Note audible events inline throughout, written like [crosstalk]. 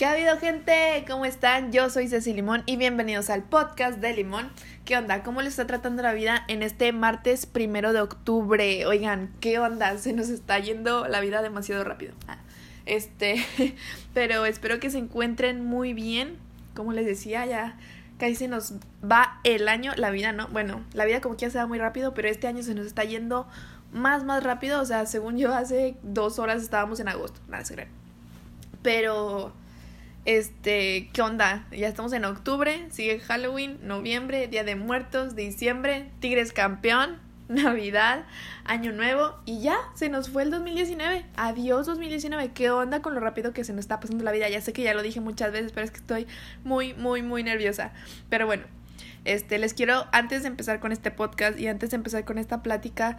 ¿Qué ha habido gente? ¿Cómo están? Yo soy Ceci Limón y bienvenidos al podcast de Limón. ¿Qué onda? ¿Cómo les está tratando la vida en este martes primero de octubre? Oigan, ¿qué onda? Se nos está yendo la vida demasiado rápido. Ah, este, [laughs] pero espero que se encuentren muy bien. Como les decía, ya casi se nos va el año, la vida, ¿no? Bueno, la vida como que ya se va muy rápido, pero este año se nos está yendo más, más rápido. O sea, según yo, hace dos horas estábamos en agosto. Nada, se creen. Pero este, ¿qué onda? Ya estamos en octubre, sigue Halloween, noviembre, Día de Muertos, diciembre, Tigres campeón, [laughs] Navidad, Año Nuevo y ya, se nos fue el 2019. Adiós 2019. ¿Qué onda con lo rápido que se nos está pasando la vida? Ya sé que ya lo dije muchas veces, pero es que estoy muy, muy, muy nerviosa. Pero bueno, este, les quiero, antes de empezar con este podcast y antes de empezar con esta plática,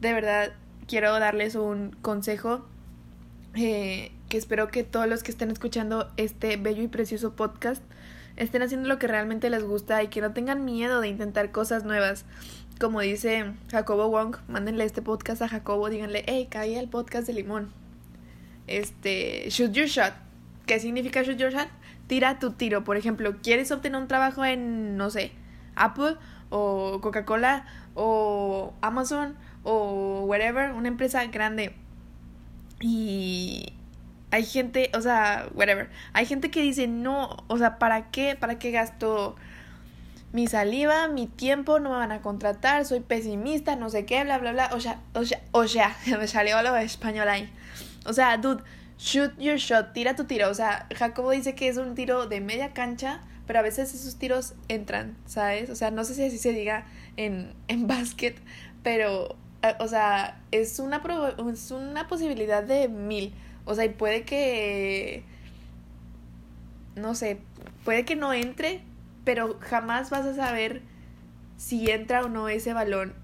de verdad quiero darles un consejo eh, que espero que todos los que estén escuchando este bello y precioso podcast estén haciendo lo que realmente les gusta y que no tengan miedo de intentar cosas nuevas. Como dice Jacobo Wong, mándenle este podcast a Jacobo, díganle, hey, cae el podcast de limón. Este, shoot your shot. ¿Qué significa shoot your shot? Tira tu tiro. Por ejemplo, ¿quieres obtener un trabajo en, no sé, Apple o Coca-Cola o Amazon o whatever, una empresa grande? Y hay gente, o sea, whatever. Hay gente que dice, no, o sea, ¿para qué? ¿Para qué gasto mi saliva, mi tiempo? No me van a contratar, soy pesimista, no sé qué, bla, bla, bla. O sea, o sea, o sea, [laughs] me salió lo español ahí. O sea, dude, shoot your shot, tira tu tiro. O sea, Jacobo dice que es un tiro de media cancha, pero a veces esos tiros entran, ¿sabes? O sea, no sé si así se diga en, en [laughs] básquet, pero eh, o sea, es una, es una posibilidad de mil. O sea, y puede que, no sé, puede que no entre, pero jamás vas a saber si entra o no ese balón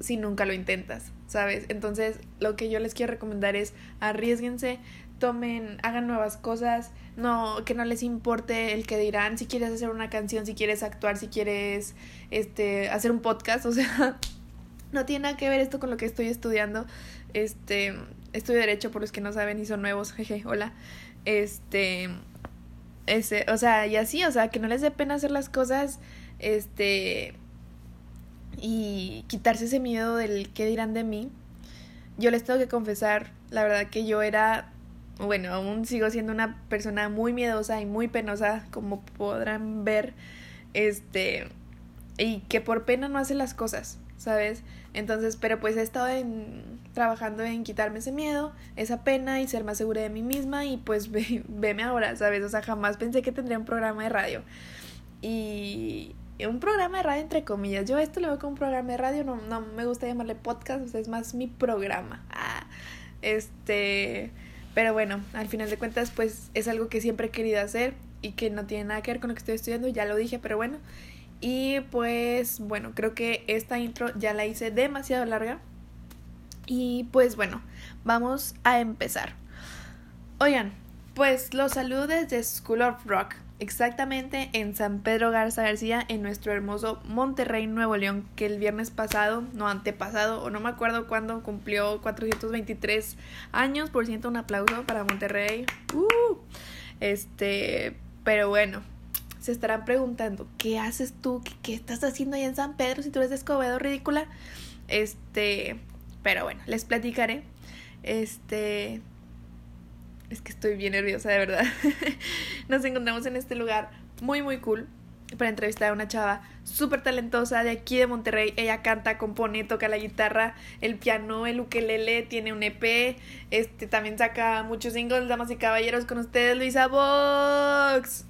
si nunca lo intentas, ¿sabes? Entonces, lo que yo les quiero recomendar es arriesguense, tomen, hagan nuevas cosas, no que no les importe el que dirán, si quieres hacer una canción, si quieres actuar, si quieres este hacer un podcast, o sea, [laughs] no tiene nada que ver esto con lo que estoy estudiando. Este, estudio derecho por los que no saben y son nuevos, [laughs] jeje, hola. Este, ese, o sea, y así, o sea, que no les dé pena hacer las cosas, este, y quitarse ese miedo del qué dirán de mí. Yo les tengo que confesar, la verdad que yo era, bueno, aún sigo siendo una persona muy miedosa y muy penosa, como podrán ver, este, y que por pena no hace las cosas. ¿sabes? Entonces, pero pues he estado en, trabajando en quitarme ese miedo, esa pena y ser más segura de mí misma y pues [laughs] ve, veme ahora, ¿sabes? O sea, jamás pensé que tendría un programa de radio. Y un programa de radio entre comillas. Yo esto lo veo como un programa de radio, no, no me gusta llamarle podcast, o sea, es más mi programa. Ah, este, pero bueno, al final de cuentas pues es algo que siempre he querido hacer y que no tiene nada que ver con lo que estoy estudiando, ya lo dije, pero bueno. Y pues bueno, creo que esta intro ya la hice demasiado larga. Y pues bueno, vamos a empezar. Oigan, pues los saludos desde School of Rock, exactamente en San Pedro Garza García, en nuestro hermoso Monterrey, Nuevo León, que el viernes pasado, no antepasado, o no me acuerdo cuándo, cumplió 423 años. Por ciento, un aplauso para Monterrey. Uh, este, pero bueno, se estarán preguntando, ¿qué haces tú? ¿Qué, estás haciendo ahí en San Pedro si tú eres de Escobedo ridícula? Este, pero bueno, les platicaré. Este, es que estoy bien nerviosa, de verdad. [laughs] Nos encontramos en este lugar muy, muy cool para entrevistar a una chava súper talentosa de aquí de Monterrey. Ella canta, compone, toca la guitarra, el piano, el ukelele, tiene un EP, este también saca muchos singles, damas y caballeros, con ustedes Luisa Vox.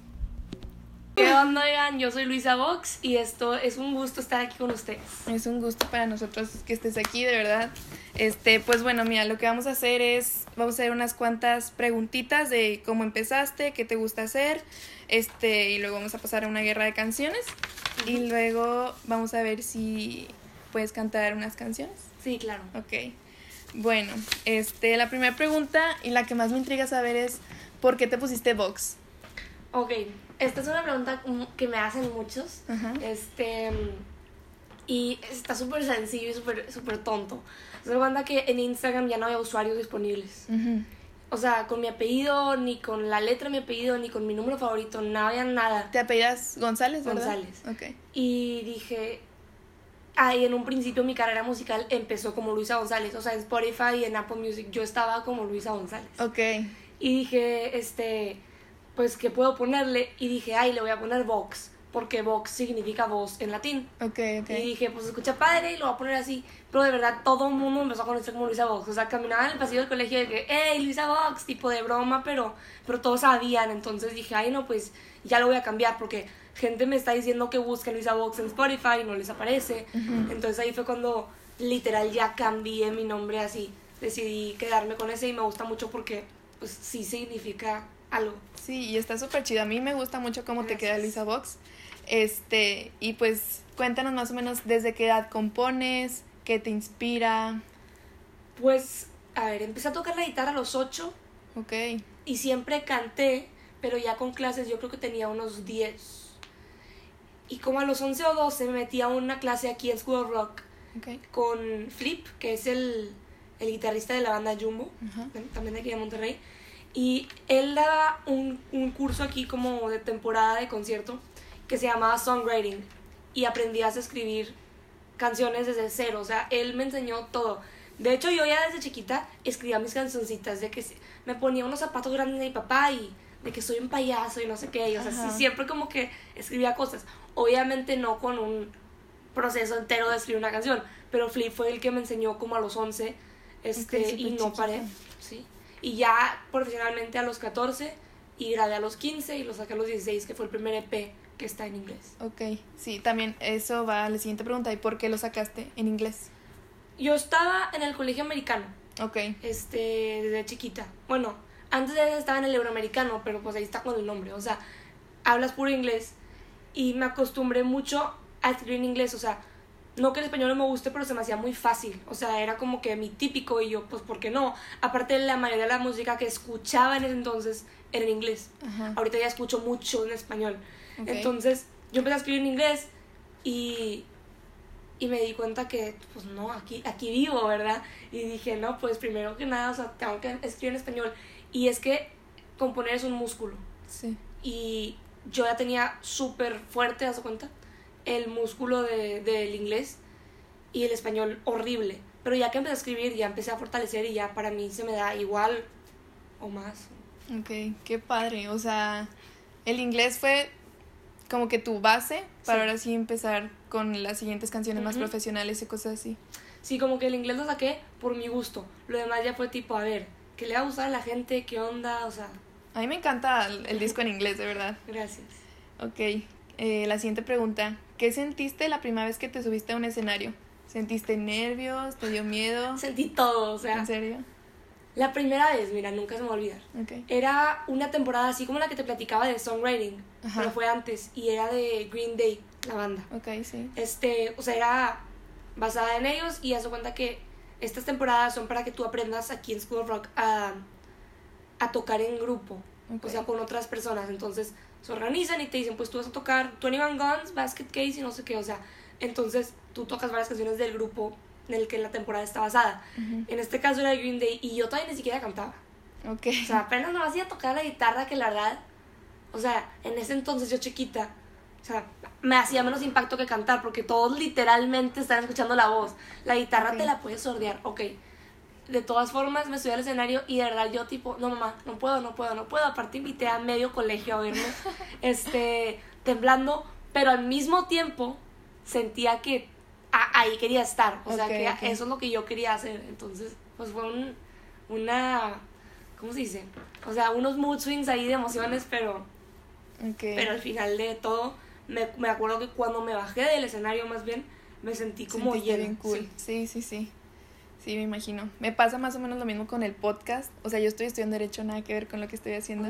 ¿Qué onda, oigan? Yo soy Luisa Vox y esto es un gusto estar aquí con ustedes. Es un gusto para nosotros que estés aquí, de verdad. Este, pues bueno, mira, lo que vamos a hacer es, vamos a hacer unas cuantas preguntitas de cómo empezaste, qué te gusta hacer, este, y luego vamos a pasar a una guerra de canciones y luego vamos a ver si puedes cantar unas canciones. Sí, claro. Ok. Bueno, este, la primera pregunta y la que más me intriga saber es, ¿por qué te pusiste Vox? Ok, esta es una pregunta que me hacen muchos. Este. Y está súper sencillo y súper super tonto. Es una banda que en Instagram ya no había usuarios disponibles. o sea, con mi apellido, ni con la letra de mi apellido, ni con mi número favorito, no había nada. ¿Te apellidas González, verdad? González. Ok. Y dije, ahí en un principio mi carrera musical empezó como Luisa González, o sea, en Spotify y en Apple Music yo estaba como Luisa González. Ok. Y dije, este, pues, ¿qué puedo ponerle? Y dije, ay, le voy a poner Vox porque Vox significa voz en latín. Ok, ok. Y dije, pues escucha padre y lo voy a poner así. Pero de verdad todo el mundo empezó a conocer como Luisa Vox. O sea, caminaba en el pasillo del colegio de que, hey, Luisa Vox, tipo de broma, pero, pero todos sabían. Entonces dije, ay, no, pues ya lo voy a cambiar porque gente me está diciendo que busque Luisa Vox en Spotify y no les aparece. Entonces ahí fue cuando literal ya cambié mi nombre así. Decidí quedarme con ese y me gusta mucho porque pues sí significa algo. Sí, y está súper chido. A mí me gusta mucho cómo te queda Luisa Vox. Este, y pues cuéntanos más o menos desde qué edad compones, qué te inspira. Pues, a ver, empecé a tocar la guitarra a los 8. Ok. Y siempre canté, pero ya con clases yo creo que tenía unos 10. Y como a los 11 o 12 me metí a una clase aquí en School of Rock okay. con Flip, que es el, el, guitarrista de la banda Jumbo, también de aquí de Monterrey. Y él daba un, un curso aquí como de temporada de concierto que se llamaba Songwriting y aprendí a escribir canciones desde cero, o sea, él me enseñó todo. De hecho, yo ya desde chiquita escribía mis cancioncitas de que me ponía unos zapatos grandes de mi papá y de que soy un payaso y no sé qué, o sea, sí, siempre como que escribía cosas. Obviamente no con un proceso entero de escribir una canción, pero Flip fue el que me enseñó como a los 11 este, y no paré. Y ya profesionalmente a los 14 y grabé a los 15 y lo saqué a los 16, que fue el primer EP que está en inglés. Ok, sí, también eso va a la siguiente pregunta. ¿Y por qué lo sacaste en inglés? Yo estaba en el colegio americano. Ok. Este, desde chiquita. Bueno, antes de eso estaba en el euroamericano, pero pues ahí está con el nombre. O sea, hablas puro inglés y me acostumbré mucho a escribir en inglés. O sea, no que el español no me guste, pero se me hacía muy fácil. O sea, era como que mi típico y yo, pues, ¿por qué no? Aparte, la mayoría de la música que escuchaba en ese entonces era en inglés. Ahorita ya escucho mucho en español. Entonces, yo empecé a escribir en inglés y, y me di cuenta que, pues no, aquí, aquí vivo, ¿verdad? Y dije, no, pues primero que nada, o sea, tengo que escribir en español. Y es que componer es un músculo. Sí. Y yo ya tenía súper fuerte, ¿das cuenta? El músculo del de, inglés y el español horrible. Pero ya que empecé a escribir, ya empecé a fortalecer y ya para mí se me da igual o más. Ok, qué padre. O sea, el inglés fue como que tu base para ahora sí empezar con las siguientes canciones más profesionales y cosas así. Sí, como que el inglés lo saqué por mi gusto. Lo demás ya fue tipo, a ver, ¿qué le va a gustar a la gente? ¿Qué onda? O sea... A mí me encanta el, disco en inglés, de verdad. [laughs] Gracias. Ok, eh, la siguiente pregunta. ¿Qué sentiste la primera vez que te subiste a un escenario? ¿Sentiste nervios? ¿Te dio miedo? Sentí todo, o sea... ¿En serio? La primera vez, mira, nunca se me va a olvidar. Era una temporada así como la que te platicaba de songwriting, pero fue antes y era de Green Day, la banda. Ok, sí. Este, o sea, era basada en ellos y hace cuenta que estas temporadas son para que tú aprendas aquí en School of Rock a, a tocar en grupo, o sea, con otras personas. Entonces, se organizan y te dicen, pues tú vas a tocar 21 Guns, Basket Case y no sé qué, o sea, entonces tú tocas varias canciones del grupo en el que la temporada está basada. En este caso era Green Day y yo todavía ni siquiera cantaba. Ok. O sea, apenas me hacía tocar la guitarra que la verdad, o sea, en ese entonces yo chiquita, o sea, me hacía menos impacto que cantar porque todos literalmente están escuchando la voz. La guitarra te la puedes sordear, ok. De todas formas, me subí al escenario y de verdad yo tipo, no mamá, no puedo, no puedo, no puedo. Aparte invité a medio colegio a verme, [laughs] este, temblando, pero al mismo tiempo sentía que ahí quería estar. O sea, que eso es lo que yo quería hacer. Entonces, pues fue un, una, ¿cómo se dice? O sea, unos mood swings ahí de emociones, pero, pero al final de todo, me, me acuerdo que cuando me bajé del escenario más bien, me sentí como llena. Cool. Sí. sí, sí, sí. Me imagino. Me pasa más o menos lo mismo con el podcast. O sea, yo estoy estudiando Derecho, nada que ver con lo que estoy haciendo.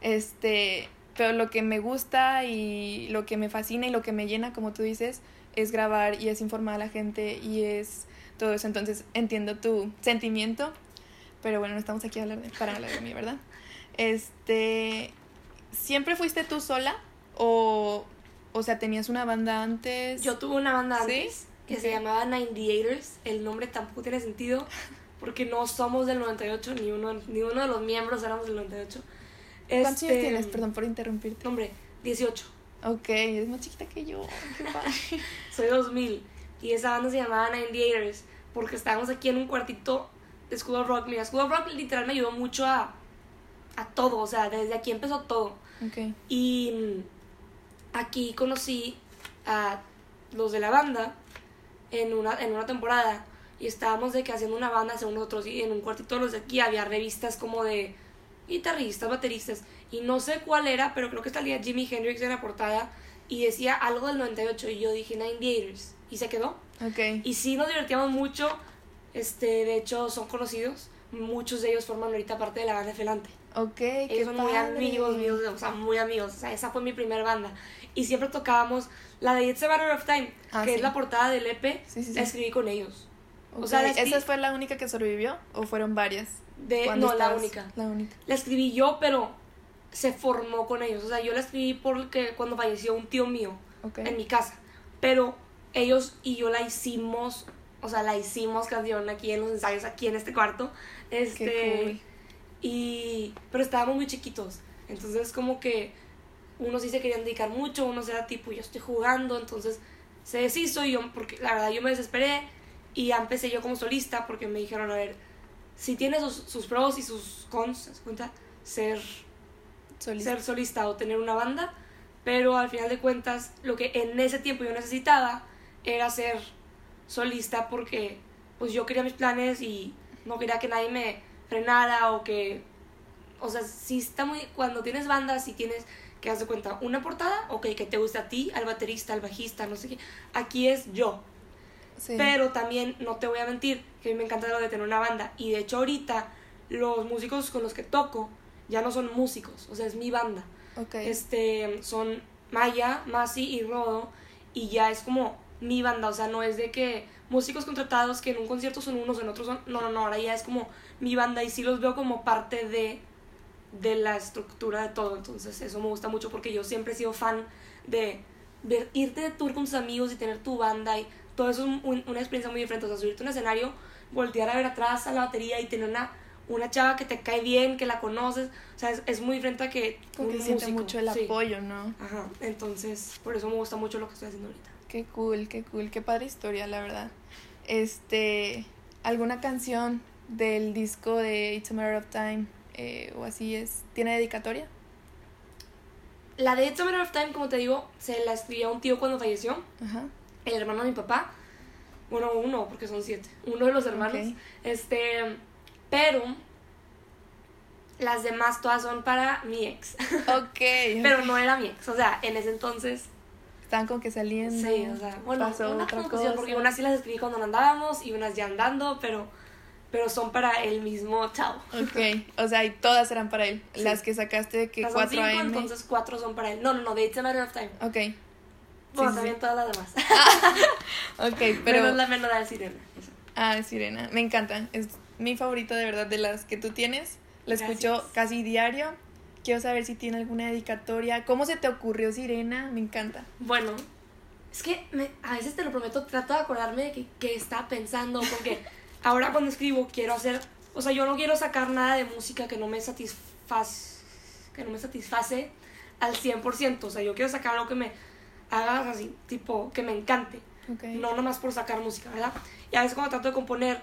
Este, pero lo que me gusta y lo que me fascina y lo que me llena, como tú dices, es grabar y es informar a la gente y es todo eso. Entonces entiendo tu sentimiento, pero bueno, no estamos aquí a hablar de, para hablar de mí, ¿verdad? Este, ¿siempre fuiste tú sola o, o sea, tenías una banda antes? Yo tuve una banda antes que se llamaba 98ers. El nombre tampoco tiene sentido porque no somos del 98, ni uno, ni uno de los miembros éramos del 98. ¿Cuántos años este, tienes? Perdón por interrumpirte. Hombre, 18. Ok, es más chiquita que yo. [laughs] Soy 2000. Y esa banda se llamaba 98ers porque estábamos aquí en un cuartito de School of Rock. Mira, School of Rock literal me ayudó mucho a, a todo, o sea, desde aquí empezó todo. Okay. Y aquí conocí a los de la banda en una, en una temporada y estábamos de que haciendo una banda según nosotros y en un cuartito de los de aquí había revistas como de guitarristas, bateristas y no sé cuál era, pero creo que salía Jimi Hendrix en la portada y decía algo del 98 y yo dije 98ers y se quedó. Okay. Y sí nos divertíamos mucho, este, de hecho son conocidos, muchos de ellos forman ahorita parte de la banda Felante. Ok, Ellos son muy amigos míos, o sea, muy amigos, o sea, esa fue mi primera banda. Y siempre tocábamos la de It's a Matter of Time, ah, que es la portada del EP, la escribí con ellos. O sea, ¿esa fue la única que sobrevivió o fueron varias? De, no, la única. La única. La escribí yo, pero se formó con ellos. O sea, yo la escribí porque cuando falleció un tío mío en mi casa. Pero ellos y yo la hicimos, o sea, la hicimos canción aquí en los ensayos, aquí en este cuarto. Este, y, pero estábamos muy chiquitos. Entonces, como que unos sí se querían dedicar mucho, unos era tipo, yo estoy jugando, entonces se deshizo y yo, porque la verdad yo me desesperé y ya empecé yo como solista porque me dijeron, a ver, si tiene sus, sus pros y sus cons, ¿se cuenta? Ser solista. ser solista o tener una banda, pero al final de cuentas lo que en ese tiempo yo necesitaba era ser solista porque pues yo quería mis planes y no quería que nadie me frenara o que o sea, si está muy cuando tienes bandas y tienes que hacer cuenta una portada, ok, que te gusta a ti, al baterista, al bajista, no sé qué, aquí es yo. Pero también no te voy a mentir que a mí me encanta lo de tener una banda y de hecho ahorita los músicos con los que toco ya no son músicos, o sea, es mi banda. Okay. Este, son Maya, Masi y Rodo y ya es como mi banda, o sea, no es de que músicos contratados que en un concierto son unos, en otros son, no, no, no, ahora ya es como mi banda y sí los veo como parte de, de la estructura de todo, entonces eso me gusta mucho porque yo siempre he sido fan de ver, irte de tour con tus amigos y tener tu banda y todo eso es una experiencia muy diferente, o sea, subirte a un escenario, voltear a ver atrás a la batería y tener una una chava que te cae bien, que la conoces, o sea, es, muy diferente a que Porque siente mucho el apoyo, ¿no? Ajá, entonces, por eso me gusta mucho lo que estoy haciendo ahorita. Qué cool, qué cool, qué padre historia, la verdad. Este, ¿alguna canción del disco de It's a Matter of Time eh, o así es, tiene dedicatoria? La de It's a Matter of Time, como te digo, se la escribió a un tío cuando falleció, Ajá. el hermano de mi papá, bueno, uno, porque son siete, uno de los hermanos, este pero las demás todas son para mi ex. [laughs] Ok. pero no era mi ex, o sea, en ese entonces... Estaban con que saliendo. Sí, o sea, bueno, pasó una otra cosa. porque unas sí las escribí cuando andábamos y unas ya andando, pero pero son para el mismo chavo. Ok, o sea, y todas eran para él. Las que sacaste de que las 4 cinco, entonces cuatro son para él. No, no, no, de It's a Matter of Time. Ok. Bueno, también todas las demás. [laughs] ok, pero... es la melodía de Sirena. Ah, Sirena, me encanta. Es mi favorito de verdad de las que tú tienes. La escucho casi diario. Quiero saber si tiene alguna dedicatoria. ¿Cómo se te ocurrió Sirena? Me encanta. Bueno, es que a veces te lo prometo, trato de acordarme de que, que estaba pensando, porque [laughs] ahora cuando escribo quiero hacer, o sea, yo no quiero sacar nada de música que no me satisface, que no me satisface al 100%, o sea, yo quiero sacar algo que me haga así, tipo, que me encante, no nomás por sacar música, ¿verdad? Y a veces cuando trato de componer,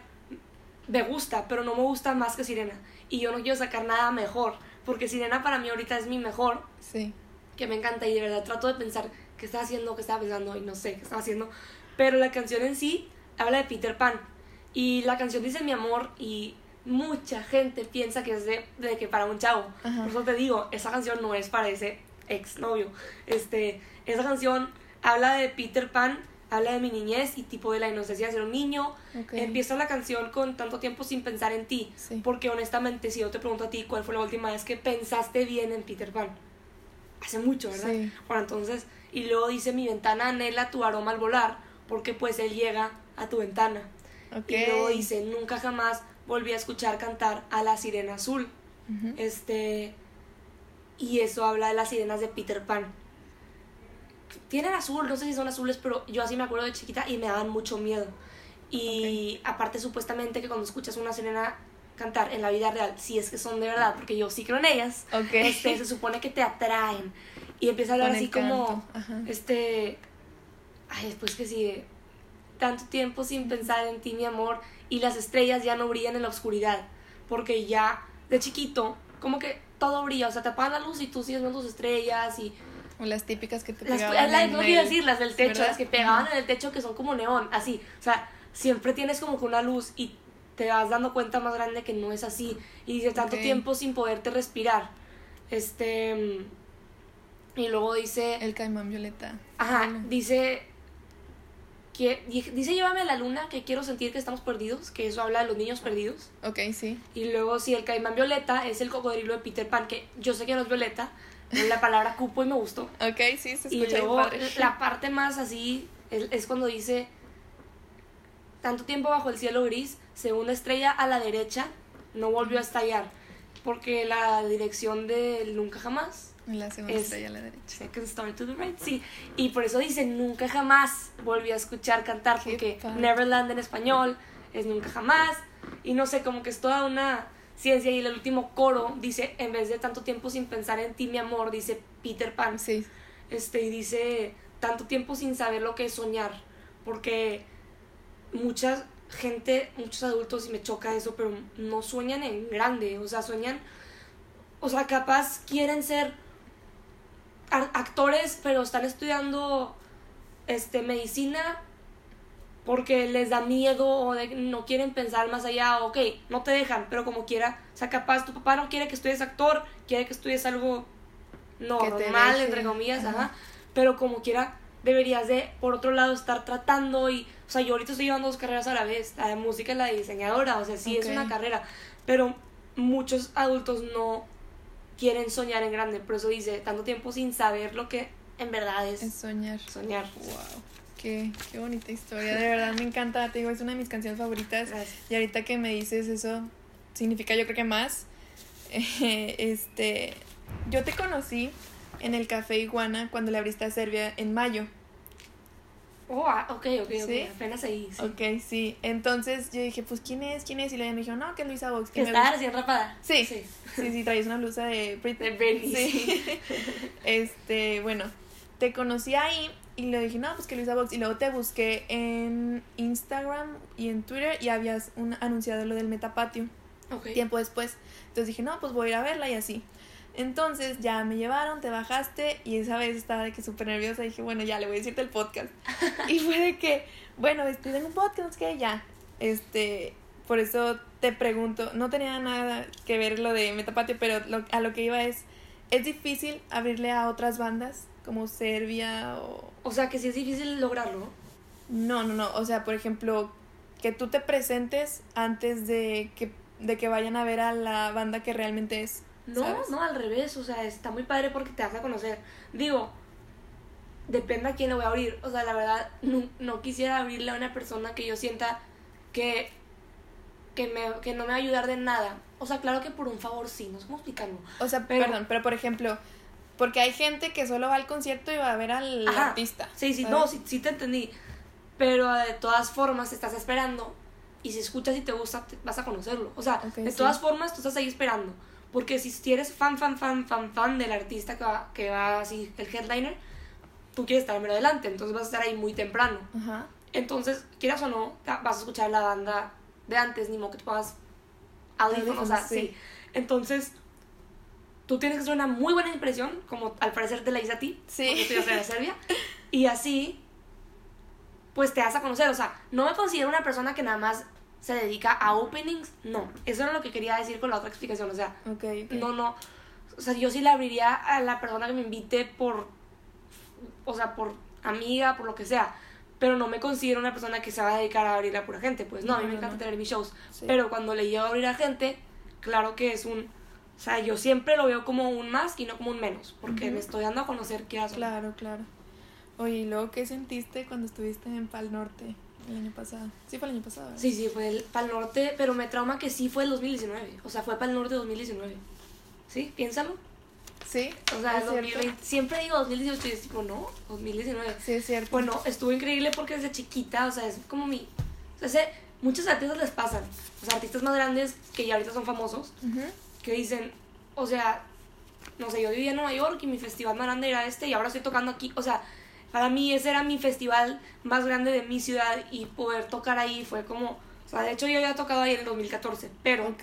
me gusta, pero no me gusta más que Sirena. Y yo no quiero sacar nada mejor, porque Sirena para mí ahorita es mi mejor. Sí. Que me encanta y de verdad trato de pensar qué estaba haciendo, qué estaba pensando y no sé qué estaba haciendo. Pero la canción en sí habla de Peter Pan. Y la canción dice mi amor y mucha gente piensa que es de, de que para un chavo. Por eso te digo, esa canción no es para ese ex novio. Este, esa canción habla de Peter Pan habla de mi niñez y tipo de la inocencia de ser un niño. Empieza la canción con tanto tiempo sin pensar en ti. Porque honestamente, si yo te pregunto a ti cuál fue la última vez que pensaste bien en Peter Pan, hace mucho, ¿verdad? Bueno, entonces, y luego dice mi ventana anhela tu aroma al volar, porque pues él llega a tu ventana. Y luego dice, nunca jamás volví a escuchar cantar a la sirena azul. Este. Y eso habla de las sirenas de Peter Pan tienen azul, no sé si son azules, pero yo así me acuerdo de chiquita y me daban mucho miedo. Y aparte, supuestamente, que cuando escuchas una sirena cantar en la vida real, si es que son de verdad, porque yo sí creo en ellas, este, se supone que te atraen. Y empieza a hablar así como, este, ay, después que sigue, tanto tiempo sin pensar en ti, mi amor, y las estrellas ya no brillan en la oscuridad, porque ya de chiquito, como que todo brilla, o sea, te apagan la luz y tú sigues viendo tus estrellas y... O las típicas que te pegaban las, No quiero decir, las del techo, las que pegaban en el techo que son como neón, así, o sea, siempre tienes como que una luz y te vas dando cuenta más grande que no es así, y dice tanto tiempo sin poderte respirar, este... Y luego dice... El caimán violeta. Ajá, dice que dice llévame a la luna que quiero sentir que estamos perdidos que eso habla de los niños perdidos. Ok sí. Y luego si el caimán violeta es el cocodrilo de Peter Pan que yo sé que no es violeta es la palabra cupo y me gustó. Ok sí se escucha y luego la parte más así es, cuando dice tanto tiempo bajo el cielo gris segunda estrella a la derecha no volvió a estallar porque la dirección del nunca jamás la segunda estrella a la derecha. Second star to the right, sí. Y por eso dice, nunca jamás volví a escuchar cantar, porque Neverland en español es nunca jamás. Y no sé, como que es toda una ciencia. Y el último coro dice, en vez de tanto tiempo sin pensar en ti, mi amor, dice Peter Pan. Sí. Este, y dice, tanto tiempo sin saber lo que es soñar. Porque mucha gente, muchos adultos, y me choca eso, pero no sueñan en grande. O sea, sueñan, o sea, capaz quieren ser actores, pero están estudiando este, medicina porque les da miedo o no quieren pensar más allá, ok, no te dejan, pero como quiera, o sea, capaz tu papá no quiere que estudies actor, quiere que estudies algo normal, entre comillas, ajá. pero como quiera, deberías de, por otro lado, estar tratando y, o sea, yo ahorita estoy llevando dos carreras a la vez, la de música y la de diseñadora, o sea, sí es una carrera, pero muchos adultos no quieren soñar en grande. Por eso dice, tanto tiempo sin saber lo que en verdad es. Es soñar. Soñar. Wow. Qué, qué bonita historia. De verdad me encanta. Te digo, es una de mis canciones favoritas. Y ahorita que me dices eso, significa yo creo que más. [laughs] este, yo te conocí en el Café Iguana cuando le abriste a Serbia en mayo. Oh, ah, ok, ok, ¿Sí? apenas ahí. Sí. Ok, sí. Entonces yo dije, pues, ¿quién es? ¿Quién es? Y luego me dijo, no, que es Luisa Vox. Que está recién rapada. Sí. Sí, sí, sí, traes una blusa de Britney. Sí. [laughs] este, bueno, te conocí ahí y le dije, no, pues que Luisa Vox. Y luego te busqué en Instagram y en Twitter y habías un, anunciado lo del Metapatio. Ok. Tiempo después. Entonces dije, no, pues voy a ir a verla y así. Entonces ya me llevaron, te bajaste y esa vez estaba de que súper nerviosa. Dije, bueno, ya le voy a decirte el podcast. [laughs] y fue de que, bueno, estoy en un podcast, que ya. Este, por eso te pregunto, no tenía nada que ver lo de Metapatio, pero a lo que iba es, ¿es difícil abrirle a otras bandas como Serbia o...? O sea, que sí es difícil lograrlo. No, no, no. O sea, por ejemplo, que tú te presentes antes de que, de que vayan a ver a la banda que realmente es. No, no, al revés, o sea, está muy padre porque te vas a conocer. Digo, depende a quién le voy a abrir. O sea, la verdad, no, quisiera abrirle a una persona que yo sienta que, que, me, que no me va a ayudar de nada. O sea, claro que por un favor sí, no sé cómo explicarlo. O sea, perdón, pero por ejemplo, porque hay gente que solo va al concierto y va a ver al artista. Sí, sí, no, sí, sí te entendí. Pero de todas formas estás esperando y si escuchas y te gusta, vas a conocerlo. O sea, de todas formas tú estás ahí esperando. Porque si eres fan, fan, fan, fan, fan del artista que va, que va así, el headliner, tú quieres estar más adelante, entonces vas a estar ahí muy temprano. Entonces, quieras o no, vas a escuchar la banda de antes, ni modo que te pongas audífonos, o sea, sí. Entonces, tú tienes que hacer una muy buena impresión, como al parecer te la hice a ti, sí. porque de Serbia, y así, pues te vas a conocer, o sea, no me considero una persona que nada más se dedica a openings, no. Eso era lo que quería decir con la otra explicación, o sea, no, no. O sea, yo sí le abriría a la persona que me invite por, o sea, por amiga, por lo que sea, pero no me considero una persona que se va a dedicar a abrir a pura gente, pues no, a mí me encanta tener mis shows, pero cuando le llevo a abrir a gente, claro que es un, o sea, yo siempre lo veo como un más y no como un menos, porque me estoy dando a conocer qué hace. Claro, claro. Oye, ¿y luego qué sentiste cuando estuviste en Pal Norte? El año pasado. Sí, fue el año pasado. Sí, sí, fue el Pal Norte, pero me trauma que sí fue el 2019. O sea, fue Pal Norte 2019. ¿Sí? Piénsalo. Sí. O sea, 2020. Siempre digo 2018 y es tipo, no, 2019. Sí, es cierto. Bueno, estuvo increíble porque desde chiquita, o sea, es como mi. O sea, muchos artistas les pasan. Los artistas más grandes que ya ahorita son famosos, que dicen, o sea, no sé, yo vivía en Nueva York y mi festival más grande era este y ahora estoy tocando aquí. O sea, para mí ese era mi festival más grande de mi ciudad y poder tocar ahí fue como... O sea, de hecho yo había tocado ahí en el 2014, pero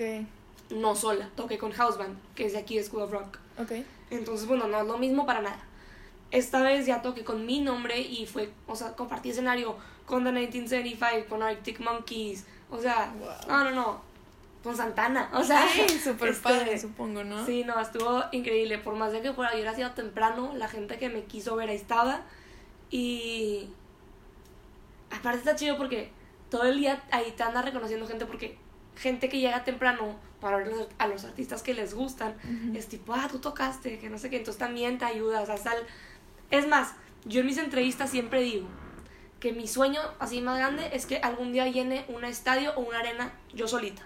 no sola, toqué con House Band, que es de aquí de School of Rock. Okay. Entonces, bueno, no es lo mismo para nada. Esta vez ya toqué con mi nombre y fue, o sea, compartí escenario con The 1975, con Arctic Monkeys, o sea, no, no, no, con Santana, o sea. Sí, súper este, padre, supongo, ¿no? Sí, no, estuvo increíble, por más de que fuera, hubiera sido temprano, la gente que me quiso ver ahí estaba y... Aparte está chido porque todo el día ahí te anda reconociendo gente porque gente que llega temprano para ver a los artistas que les gustan, es tipo, ah, tú tocaste, que no sé qué, entonces también te ayudas, o sea, es más, yo en mis entrevistas siempre digo que mi sueño así más grande es que algún día llene un estadio o una arena yo solita.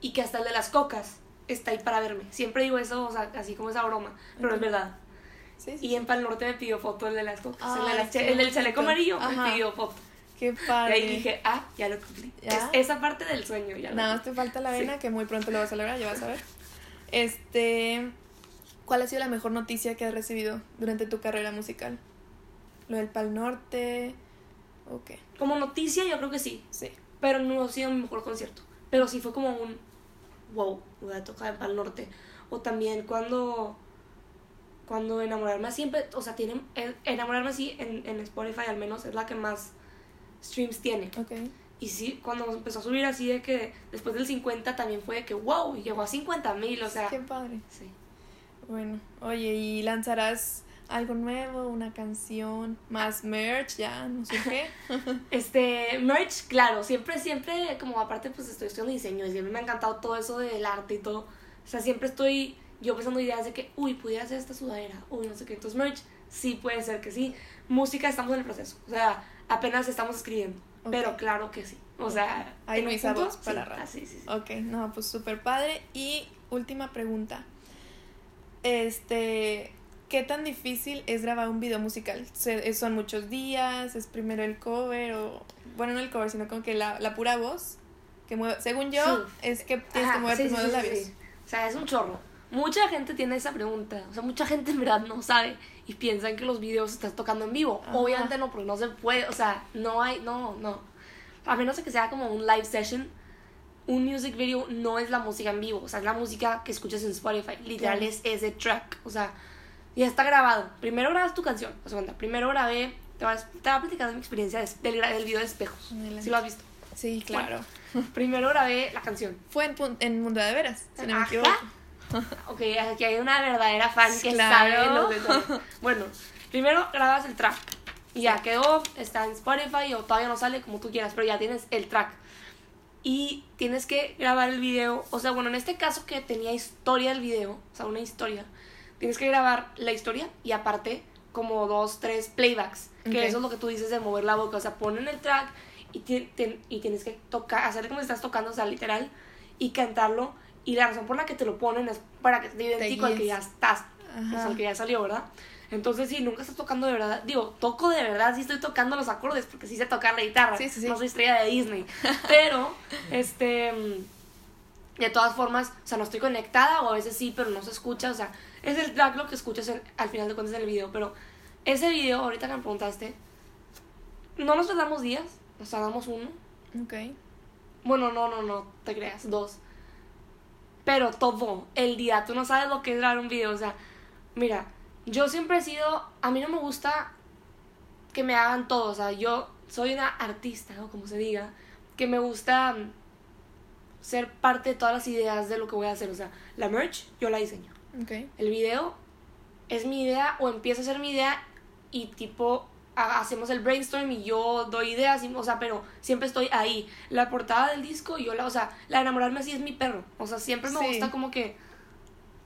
Y que hasta el de las cocas está ahí para verme. Siempre digo eso, o sea, así como esa broma, pero es verdad. Y en Pal Norte me pidió foto el de las cocas. el, del chaleco amarillo me pidió foto. Qué padre. Y ahí dije, ah, ya lo cumplí. Es esa parte del sueño. Ya Nada más te falta la vena, que muy pronto lo vas a lograr, ya vas a ver. Este. ¿Cuál ha sido la mejor noticia que has recibido durante tu carrera musical? ¿Lo del Pal Norte? ¿O qué? Como noticia, yo creo que sí. Sí. Pero no ha sido mi mejor concierto. Pero sí fue como un. Wow, voy a tocar en Pal Norte. O también cuando. Cuando enamorarme siempre. O sea, tiene. Enamorarme así en, en Spotify al menos es la que más streams tiene. Okay. Y sí, cuando empezó a subir así de que después del 50 también fue de que wow, llegó a 50 mil, o sea. Qué padre. Sí. Bueno, oye, ¿y lanzarás algo nuevo, una canción, más merch, ya, no sé qué? [laughs] este, merch, claro, siempre, siempre, como aparte pues estoy estudiando diseño y siempre me ha encantado todo eso del arte y todo. O sea, siempre estoy yo pensando ideas de que, uy, pudiera hacer esta sudadera, uy, no sé qué. Entonces, merch, sí puede ser que sí. Música, estamos en el proceso. O sea, apenas estamos escribiendo. Pero claro que sí. O sea, hay mis voz para sí, ah, sí, sí, Ok, no, pues súper padre. Y última pregunta. Este, ¿qué tan difícil es grabar un video musical? ¿Son muchos días? ¿Es primero el cover? o Bueno, no el cover, sino como que la, la pura voz. que mueve, Según yo, es que tienes que mover primero los labios. O sea, es un chorro. Mucha gente tiene esa pregunta. O sea, mucha gente en verdad no sabe y piensan que los videos estás tocando en vivo. Obviamente no, porque no se puede. O sea, no hay, no, no. A menos que sea como un live session un music video no es la música en vivo, o sea, es la música que escuchas en Spotify. Literal es ese track, o sea, ya está grabado. Primero grabas tu canción, o sea, primero grabé, te voy a, te a platicar de mi experiencia del, del video de espejos. Si lo has visto? Sí, claro. primero grabé la canción. Fue en, en Mundo de Veras, si no me equivoco. [laughs] ok, aquí hay una verdadera fan que sabe lo que Bueno, primero grabas el track. Y ya quedó, está en Spotify o todavía no sale como tú quieras, pero ya tienes el track y tienes que grabar el video. O sea, bueno, en este caso que tenía historia el video, o sea, una historia, tienes que grabar la historia y aparte como dos, tres playbacks, que eso es lo que tú dices de mover la boca, o sea, ponen el track y, y tienes que tocar, hacer como si estás tocando, o sea, literal, y cantarlo. Y la razón por la que te lo ponen es para que te idéntico al que ya estás, o sea, al que ya salió, ¿verdad? Entonces, sí, nunca estás tocando de verdad. Digo, toco de verdad, sí estoy tocando los acordes, porque sí sé tocar la guitarra. Sí, sí, sí. No soy estrella de Disney. [laughs] Pero, [laughs] este. De todas formas, o sea, no estoy conectada, o a veces sí, pero no se escucha. O sea, es el track lo que escuchas al final de cuentas en el video. Pero ese video, ahorita que me preguntaste, no nos tardamos días, nos tardamos uno. Ok. Bueno, no, no, no, te creas, dos. Pero todo, el día, tú no sabes lo que es grabar un video. O sea, mira, yo siempre he sido, a mí no me gusta que me hagan todo, o sea, yo soy una artista, o como se diga, que me gusta ser parte de todas las ideas de lo que voy a hacer, o sea, la merch yo la diseño. Okay. El video es mi idea o empieza a ser mi idea y tipo hacemos el brainstorm y yo doy ideas, o sea, pero siempre estoy ahí. La portada del disco, yo la, o sea, la enamorarme así es mi perro, o sea, siempre me gusta como que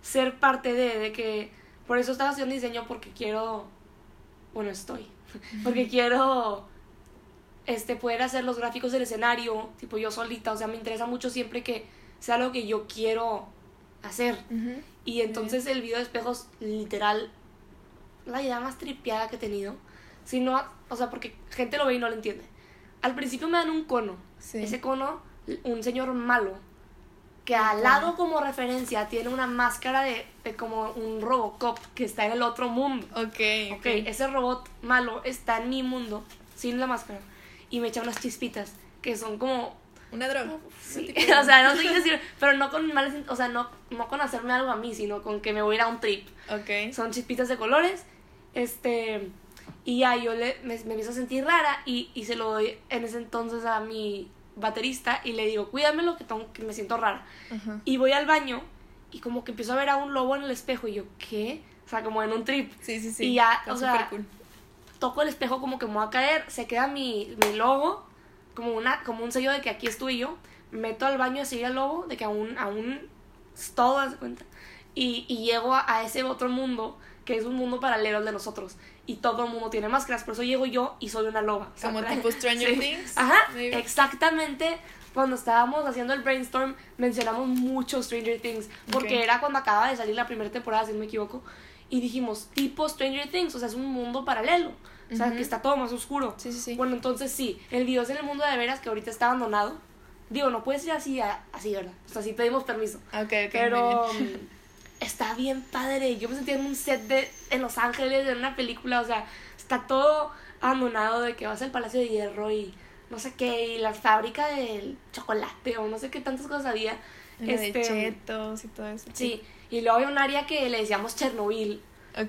ser parte de, de que por eso estaba haciendo diseño porque quiero, bueno, estoy, [laughs] porque quiero este, poder hacer los gráficos del escenario, tipo yo solita, o sea, me interesa mucho siempre que sea lo que yo quiero hacer. Y entonces el video de espejos, literal, la idea más tripeada que he tenido. Si no, o sea, porque gente lo ve y no lo entiende. al principio me dan un cono. Ese cono, un señor malo, que al lado como referencia tiene una máscara de, como un Robocop que está en el otro mundo. Ok. Ok, ese robot malo está en mi mundo, sin la máscara, y me echa unas chispitas que son como una droga. Sí. [laughs] o sea, no sé qué decir, pero no con males, o sea, no, no con hacerme algo a mí, sino con que me voy a ir a un trip. Ok. Son chispitas de colores, este, y ya yo le, me, me empiezo a sentir rara y, y se lo doy en ese entonces a mi baterista y le digo, cuídamelo que, tengo, que me siento rara. Y voy al baño y como que empiezo a ver a un lobo en el espejo y yo, ¿qué? O sea, como en un trip. Sí, sí, sí. Y ya, o sea, toco el espejo como que me voy a caer, se queda mi, mi logo como, una, como un sello de que aquí estuve yo, meto al baño a seguir al lobo, de que aún, aún todo, de cuenta, y, y llego a, ese otro mundo, que es un mundo paralelo al de nosotros, y todo el mundo tiene máscaras, por eso llego yo y soy una loba. Como [laughs] tipo Stranger Things. Ajá, exactamente. Cuando estábamos haciendo el brainstorm, mencionamos mucho Stranger Things, porque era cuando acaba de salir la primera temporada, si no me equivoco, y dijimos, tipo Stranger Things, o sea, es un mundo paralelo. O sea, que está todo más oscuro. Sí, sí, sí. Bueno, entonces sí, el es en el mundo de veras que ahorita está abandonado. Digo, no puede ser así, así, ¿verdad? O sea, sí pedimos permiso. Ok, ok. Pero mm, [laughs] está bien padre. Yo me sentía en un set de en Los Ángeles, en una película. O sea, está todo abandonado de que vas al Palacio de Hierro y no sé qué, y la fábrica del chocolate o no sé qué tantas cosas había. este, de chetos y todo eso. Sí, y luego había un área que le decíamos Chernobyl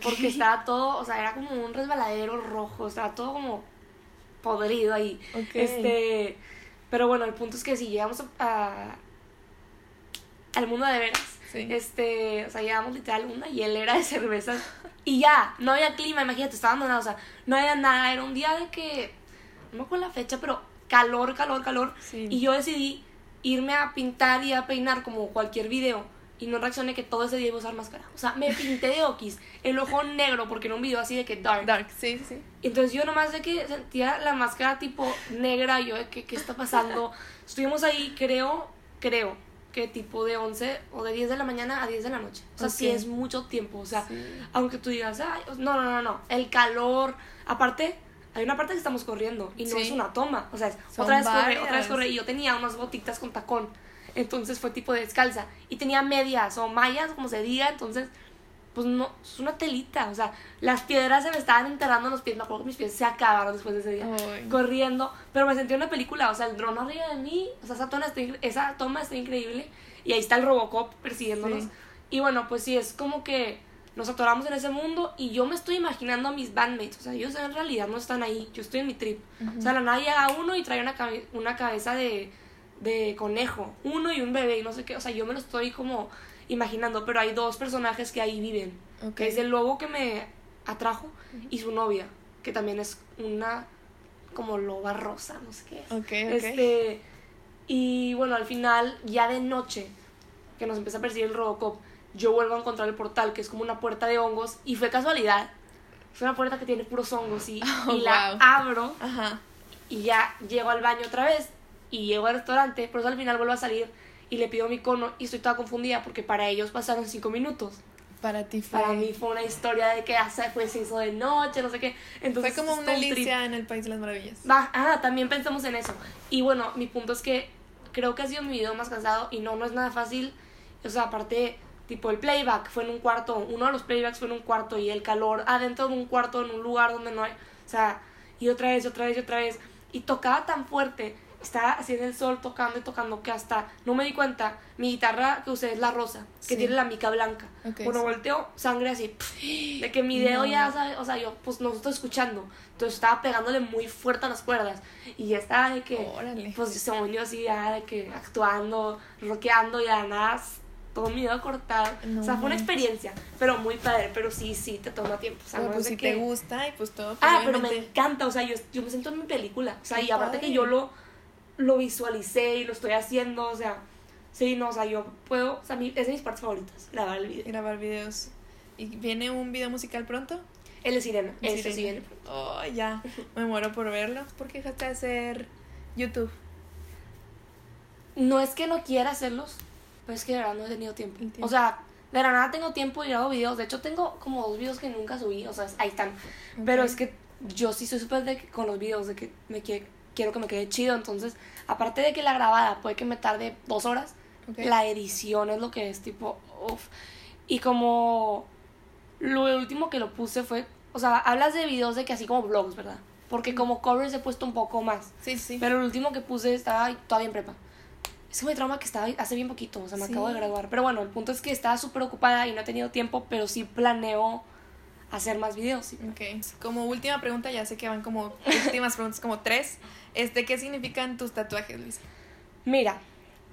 porque estaba todo, o sea, era como un resbaladero rojo, estaba todo como podrido ahí. Este, pero bueno, el punto es que si llegamos a, al mundo de veras, este, o sea, llevamos literal una hielera de [laughs] cervezas y ya, no había clima, imagínate, estaba abandonado, o sea, no había nada, era un día de que, no me acuerdo la fecha, pero calor, calor, calor, y yo decidí irme a pintar y a peinar como cualquier video y no reaccioné que todo ese día iba a usar máscara. O sea, me pinté de okis, el ojo negro, porque era un video así de que dark. Dark, sí, sí. Entonces yo nomás de que sentía la máscara tipo negra, yo de que, ¿qué está pasando? [laughs] Estuvimos ahí, creo, creo, que tipo de 11 o de 10 de la mañana a 10 de la noche. O sea, sí es mucho tiempo. O sea, aunque tú digas, Ay, no, no, no, no, el calor. Aparte, hay una parte que estamos corriendo y no es una toma. O sea, es otra vez corre, otra vez corre. Y yo tenía unas botitas con tacón. Entonces fue tipo de descalza. Y tenía medias o mallas, como se diga. Entonces, pues no, es una telita. O sea, las piedras se me estaban enterrando en los pies. Me acuerdo que mis pies se acabaron después de ese día. Corriendo. Pero me sentí en una película. O sea, el dron arriba de mí. O sea, esa toma está, esa toma está increíble. Y ahí está el Robocop persiguiéndonos. Y bueno, pues sí, es como que nos atoramos en ese mundo y yo me estoy imaginando a mis bandmates. O sea, ellos en realidad no están ahí. Yo estoy en mi trip. O sea, la nada llega uno y trae una, una cabeza de de conejo, uno y un bebé y no sé qué, o sea, yo me lo estoy como imaginando, pero hay dos personajes que ahí viven, que es el lobo que me atrajo y su novia, que también es una como loba rosa, no sé qué es. Este, y bueno, al final, ya de noche, que nos empieza a perseguir el Robocop, yo vuelvo a encontrar el portal, que es como una puerta de hongos, y fue casualidad, es una puerta que tiene puros hongos, y, oh, [laughs] y la abro, y ya llego al baño otra vez, y llego al restaurante, pero al final vuelvo a salir y le pido mi cono y estoy toda confundida porque para ellos pasaron cinco minutos. Para ti fue. Para mí fue una historia de que hace, fue, se hizo de noche, no sé qué. Entonces, fue como una Alicia en el País de las Maravillas. ah, también pensamos en eso. Y bueno, mi punto es que creo que ha sido mi video más cansado y no, no es nada fácil. O sea, aparte, tipo el playback fue en un cuarto, uno de los playbacks fue en un cuarto y el calor adentro de un cuarto, en un lugar donde no hay. O sea, y otra vez, otra vez, otra vez. Y tocaba tan fuerte estaba así en el sol tocando y tocando que hasta no me di cuenta. Mi guitarra que usé es la rosa, que tiene la mica blanca. Cuando volteo, sangre así, de que mi dedo ya, ¿sabes? O sea, yo pues no estoy escuchando. Entonces estaba pegándole muy fuerte a las cuerdas. Y ya estaba de que, pues se unió así ya de que actuando, rockeando y nada, todo mi dedo cortado. o sea, fue una experiencia, pero muy padre. Pero sí, sí, te toma tiempo. O sea, pues si te gusta y pues todo. ah, pero me encanta. O sea, yo, yo me siento en mi película. O sea, y aparte que yo lo lo visualicé y lo estoy haciendo, o sea, sí, no, o sea, yo puedo, o sea, es de mis partes favoritas, grabar el video. Grabar videos. ¿Y viene un video musical pronto? El de Sirena, sí viene pronto. Oh, ya, [laughs] me muero por verlo. ¿Por qué dejaste de hacer YouTube? No es que no quiera hacerlos, pero es que de verdad no he tenido tiempo. O sea, de la nada tengo tiempo y hago videos. De hecho, tengo como dos videos que nunca subí, o sea, ahí están. Pero es que yo sí soy súper de con los videos, de que me quiero quiero que me quede chido. Entonces, aparte de que la grabada puede que me tarde dos horas, la edición es lo que es tipo, uff. Y como lo último que lo puse fue, o sea, hablas de videos de que así como vlogs, ¿verdad? Porque como covers he puesto un poco más. Sí, sí. Pero el último que puse estaba todavía en prepa. Es que me trauma que estaba hace bien poquito, o sea, me acabo de graduar. Pero bueno, el punto es que estaba súper ocupada y no he tenido tiempo, pero sí planeo hacer más videos. Ok. Como última pregunta, ya sé que van como [laughs] últimas preguntas, como tres. Este, ¿Qué significan tus tatuajes, Luisa? Mira,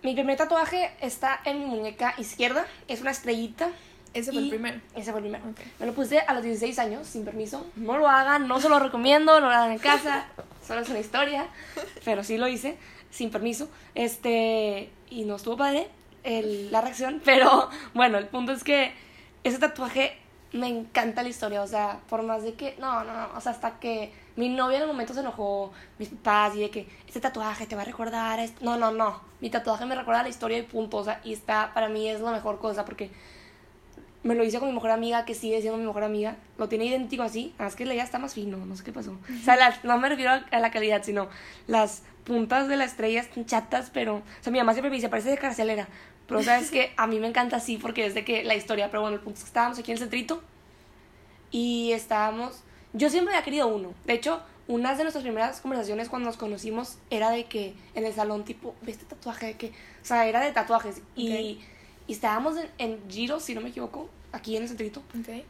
mi primer tatuaje está en mi muñeca izquierda. Es una estrellita. Ese fue el primero. Ese fue el primero. Me lo puse a los 16 años, sin permiso. No lo hagan, no se lo recomiendo, no lo hagan en casa. [laughs] Solo es una historia. Pero sí lo hice, sin permiso. Este. Y no estuvo padre el, la reacción. Pero bueno, el punto es que ese tatuaje me encanta la historia. O sea, por más de que. No, no, no. O sea, hasta que mi novia en el momento se enojó, mis papás, y de que este tatuaje te va a recordar. Esto. No, no, no. Mi tatuaje me recuerda la historia y punto. O sea, y está, para mí es la mejor cosa porque me lo hice con mi mejor amiga, que sigue siendo mi mejor amiga. Lo tiene idéntico así. Nada más que ya está más fino, no sé qué pasó. O sea, no me refiero a la calidad, sino las puntas de la estrella chatas, pero. O sea, mi mamá siempre me dice, parece de carcelera. Pero sabes [laughs] que a mí me encanta así porque es de que la historia. Pero bueno, el punto es que estábamos aquí en el centrito y estábamos yo siempre había querido uno. De hecho, una de nuestras primeras conversaciones cuando nos conocimos era de que en el salón, tipo, ¿ves este tatuaje? De que, o sea, era de tatuajes. Y, y, estábamos en, en, Giro, si no me equivoco, aquí en el centrito,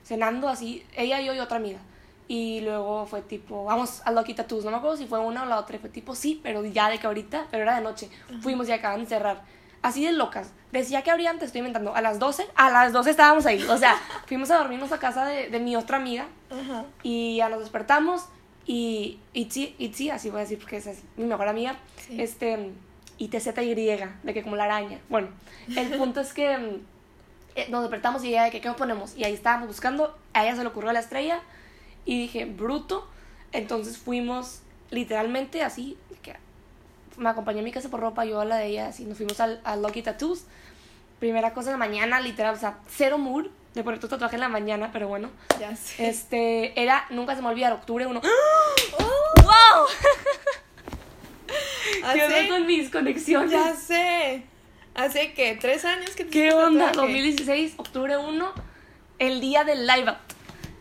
cenando así, ella, yo y otra amiga. Y luego fue tipo, vamos a Lucky Tattoos. No me acuerdo si fue una o la otra. Fue tipo, sí, pero ya de que ahorita, pero era de noche. Fuimos y acaban de cerrar así de locas. Decía que habría, te estoy inventando, a las 12, a las 12 estábamos ahí. O sea, [laughs] fuimos a dormirnos a casa de, de mi otra amiga y ya nos despertamos y Itzi, Itzi, así voy a decir porque es mi mejor amiga, sí. este, y TZY, de que como la araña. Bueno, el [laughs] punto es que eh, nos despertamos y ella de que, ¿qué nos ponemos? Y ahí estábamos buscando, a ella se le ocurrió la estrella y dije, bruto. Entonces fuimos literalmente así, me acompañó a mi casa por ropa, yo a la de ella, así nos fuimos al, al Lucky Tattoos. Primera cosa en la mañana, literal, o sea, cero mood de poner tu tatuaje en la mañana, pero bueno. Ya sé. Este, era, nunca se me olvida, octubre 1. [gasps] ¡Oh! ¡Wow! [laughs] ¿Qué con mis conexiones? Ya sé. Hace que tres años que te ¿Qué onda? 2016, octubre 1, el día del live out.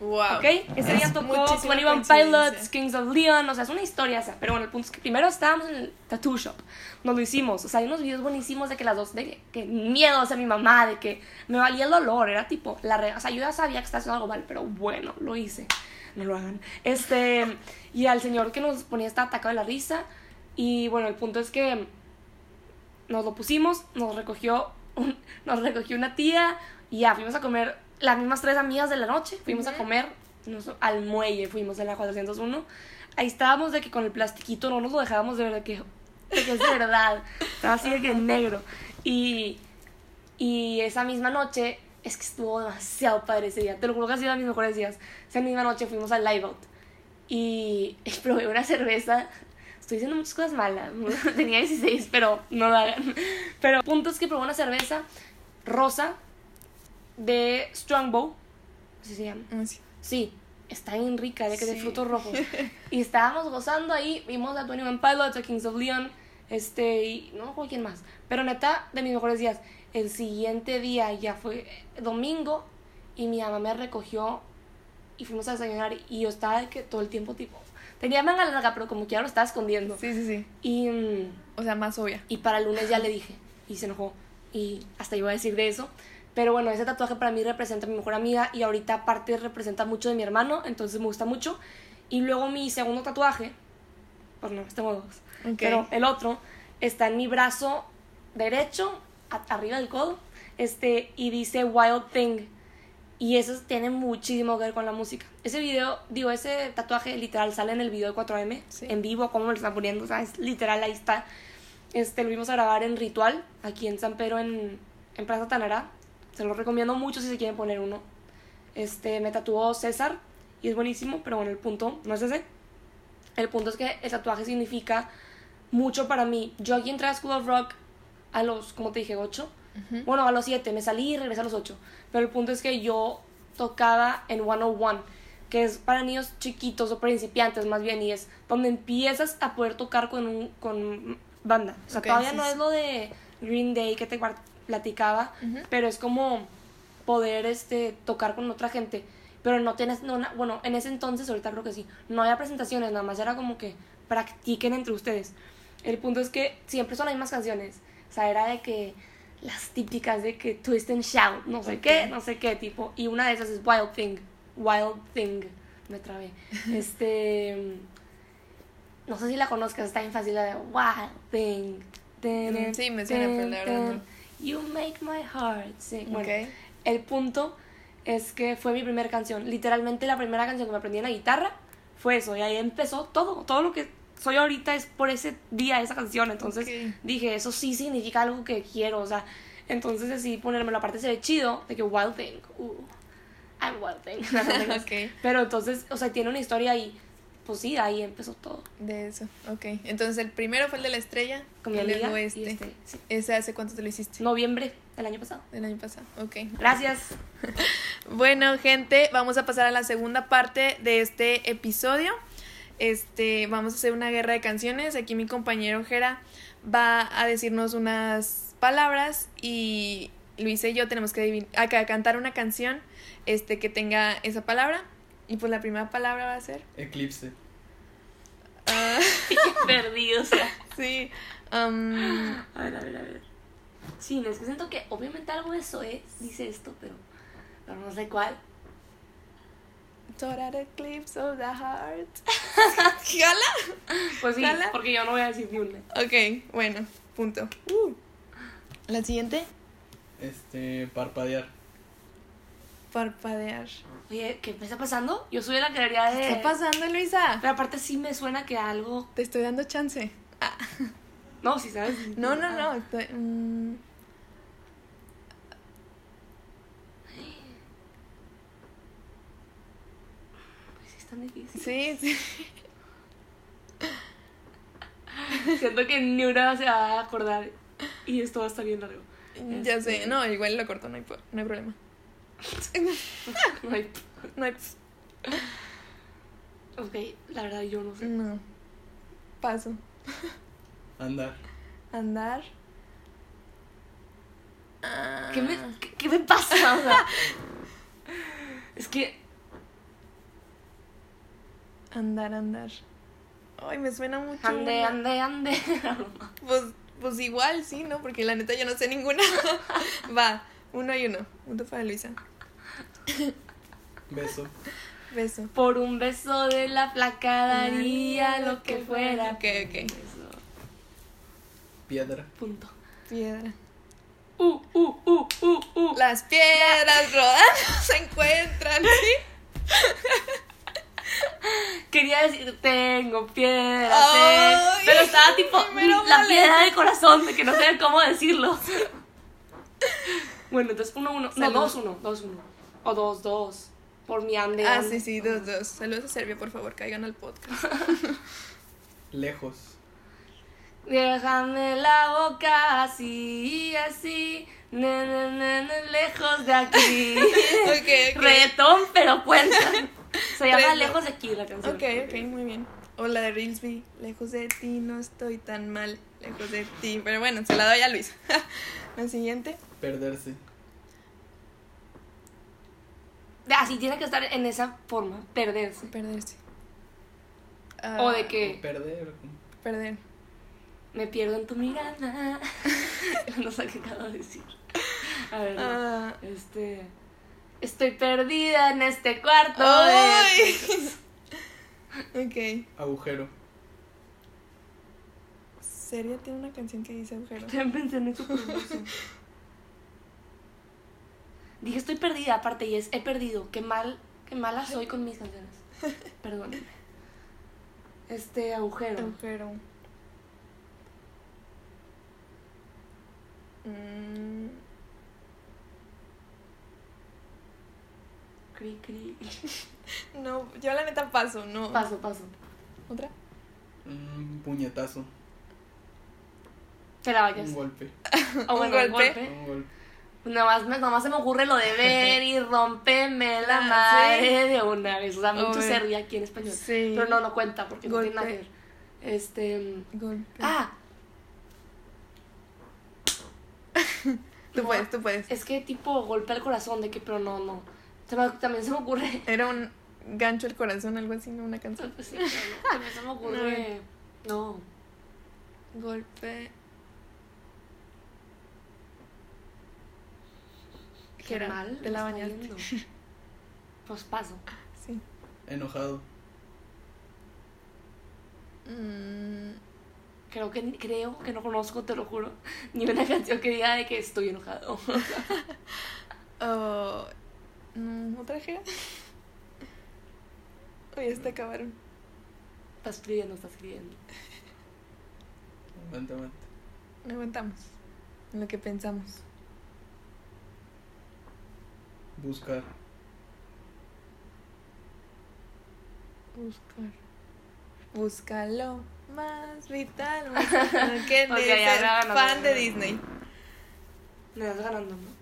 Wow. ¿Ok? Ese día tocó 21 Pilots, Kings of Leon, o sea, es una historia esa. Pero bueno, el punto es que primero estábamos en el tattoo shop. Nos lo hicimos. O sea, hay unos videos buenísimos de que las dos, de que, miedo hacia mi mamá, de que me valía el dolor. Era tipo, la re, o sea, yo ya sabía que estaba haciendo algo mal, pero bueno, lo hice. No lo hagan. Este, y al señor que nos ponía esta atacado de la risa. Y bueno, el punto es que nos lo pusimos, nos recogió, [laughs] nos recogió una tía y ya fuimos a comer las mismas tres amigas de la noche, fuimos a comer al muelle, fuimos en la 401. Ahí estábamos de que con el plastiquito no nos lo dejábamos de ver de que, es verdad, [laughs] estaba así de que negro. Y, y esa misma noche, es que estuvo demasiado padre ese día, te lo juro que ha sido de mis mejores días. Esa misma noche fuimos al Live Out y [laughs] probé una cerveza. Estoy diciendo muchas cosas malas. [laughs] Tenía 16, pero no lo hagan. Pero punto es que probé una cerveza rosa de Strongbow. ¿Así se llama? Ah, sí. está bien rica, de que de frutos rojos. [laughs] y estábamos gozando ahí, vimos a 21 Pilots, a Kings of Leon, este, y no me quién más. Pero neta, de mis mejores días. El siguiente día ya fue domingo y mi mamá me recogió y fuimos a desayunar y yo estaba de que todo el tiempo tipo tenía manga larga pero como que ya lo estaba escondiendo sí sí sí y mm, o sea más obvia y para el lunes ya le dije y se enojó y hasta iba a decir de eso pero bueno, ese tatuaje para mí representa a mi mejor amiga y ahorita aparte representa mucho de mi hermano, entonces me gusta mucho. Y luego mi segundo tatuaje, pues no, tengo dos, pero el otro está en mi brazo derecho, arriba del codo, este, y dice Wild Thing. Y eso tiene muchísimo que ver con la música. Ese video, digo, ese tatuaje literal sale en el video de 4M, en vivo, como lo están poniendo, o sea, es literal, ahí está. Este, lo vimos a grabar en Ritual, aquí en San Pedro, en, en Plaza Tanará. Se lo recomiendo mucho si se quieren poner uno. Este, me tatuó César y es buenísimo, pero bueno, el punto no es ese. El punto es que el tatuaje significa mucho para mí. Yo aquí entré a School of Rock a los, como te dije, 8. Bueno, a los 7. Me salí y regresé a los 8. Pero el punto es que yo tocaba en 101. que es para niños chiquitos o principiantes más bien, y es donde empiezas a poder tocar con, un, con banda. O sea, todavía no es lo de Green Day que te platicaba, pero es como poder este, tocar con otra gente. Pero no tienes, no, bueno, en ese entonces, ahorita creo que sí, no había presentaciones, nada más era como que practiquen entre ustedes. El punto es que siempre son las mismas canciones. O sea, era de que las típicas de que twist and shout, no sé qué, no sé qué tipo. Y una de esas es Wild Thing. Wild Thing. Me trabé. [laughs] este. No sé si la conozcas, está bien fácil la de Wild Thing. Sí, me suena, pero la verdad no. You make my heart sing. Bueno, el punto es que fue mi primera canción. Literalmente la primera canción que me aprendí en la guitarra fue eso. Y ahí empezó todo. Todo lo que soy ahorita es por ese día, esa canción. Entonces dije, eso sí significa algo que quiero. O sea, entonces decidí ponerme la parte se ve chido de que Wild Thing. Uh, I'm Wild Thing. [laughs] Pero entonces, o sea, tiene una historia ahí pues sí, ahí empezó todo. De eso, ok. Entonces el primero fue el de la estrella. Con mi amiga este. este ¿Ese hace cuánto te lo hiciste? Noviembre del año pasado. Del año pasado, ok. Gracias. [laughs] bueno, gente, vamos a pasar a la segunda parte de este episodio. Este, vamos a hacer una guerra de canciones. Aquí mi compañero Jera va a decirnos unas palabras y Luisa y yo tenemos que acá, cantar una canción este, que tenga esa palabra y pues la primera palabra va a ser. Eclipse. [laughs] Uh... Perdido, o sea. Sí. Um... A ver, a ver, a ver. Sí, es que siento que obviamente algo de eso es, dice esto, pero, pero no sé cuál. Total eclipse of the heart. [laughs] [laughs] ¿Jala? Pues sí, porque yo no voy a decir ni una. Ok, bueno, punto. Uh. ¿La siguiente? Este, parpadear. Parpadear. Oye, ¿qué me está pasando? Yo soy la que debería de. ¿Qué está pasando, Luisa? Pero aparte sí me suena que algo. Te estoy dando chance. Ah. [laughs] No, sí sabes. No, no, no. Estoy, mm. Pues sí, es tan difícil. Sí, sí. [laughs] Siento que ni una se va a acordar y esto va a estar bien largo. Ya sé, este, no, igual lo corto, no hay, no hay problema. No hay. No hay. Ok, la verdad yo no sé. No. Paso. Andar. Andar. ¿Qué, me, qué, me pasa? es que. Andar, andar. Ay, me suena mucho. Ande, ande, ande. [laughs] pues, pues igual, sí, ¿no? Porque la neta yo no sé ninguna. [laughs] Va, uno y uno. Punto para Luisa. [laughs] Beso. Beso. Por un beso de la placa daría lo que fuera. Ok, ok. Piedra. Punto. Piedra. Uh, uh, uh, uh, uh. Las piedras rodando [laughs] se encuentran, ¿sí? [laughs] Quería decir, tengo piedra, pero estaba tipo la piedra del corazón, de que no sé cómo decirlo. bueno, entonces uno, uno, no, dos, uno, dos, uno. O dos, dos. Por mi ande. Ah, sí, sí, dos, dos. Saludos a Serbia, por favor, caigan al podcast. [laughs] Lejos. Déjame la boca así, así. lejos de aquí. [laughs] ok, ok. Reggaetón, pero cuenta. Se llama Lejos de aquí la canción. Ok, ok, muy bien. O la de Reelsby. Lejos de ti, no estoy tan mal. Lejos de ti. Pero bueno, se la doy a Luis. [laughs] la siguiente. Perderse. Así tiene que estar en esa forma, perderse. Perderse. o de que... Perder. Perder. Me pierdo en tu mirada. [laughs] no sé qué acabo de decir. A ver, ah. este... Estoy perdida en este cuarto. ¡Ay! [laughs] ok. Agujero. ¿Serio tiene una canción que dice agujero? Ya pensé en eso [laughs] Dije, estoy perdida, aparte, y es, he perdido. Qué mal, qué mala soy con mis canciones. [laughs] Perdónenme. Este, agujero. Agujero. Mm. Cri, cri. [laughs] no, yo la neta paso, no. Paso, paso. ¿Otra? Un puñetazo. Te la vayas. Un golpe. ¿O [laughs] ¿Un golpe? Un golpe. Nada más, nada más se me ocurre lo de ver y rompeme [laughs] la Ah, madre de una vez. O sea, mucho se ríe aquí en español. Sí. Pero no, no cuenta porque no tiene nada que ver. Este. Golpe. Ah, [laughs] tú no. puedes, tú puedes. es que tipo golpe al corazón, de que, pero no, no. Se me- también se me ocurre. Era un gancho al corazón, algo así, ¿no? Una canción. Pues sí, pero no, también se me ocurre. [laughs] No. Golpe. ¿Qué Qué era? mal. Te la está bañaste. [laughs] Pues paso. Sí. Enojado. Mm, Creo que, creo que no conozco, te lo juro, [laughs] ni una canción que diga de que estoy enojado. [laughs] oh, mm, ¿Otra gira? Oye, hasta acabaron. Estás escribiendo, estás escribiendo. Aguanta, aguanta. No aguantamos. En lo que pensamos. Buscar. Buscar. Búscalo más vital, más [laughs] vital que de ya, ser fan de. Disney. Me vas ganando, ¿no?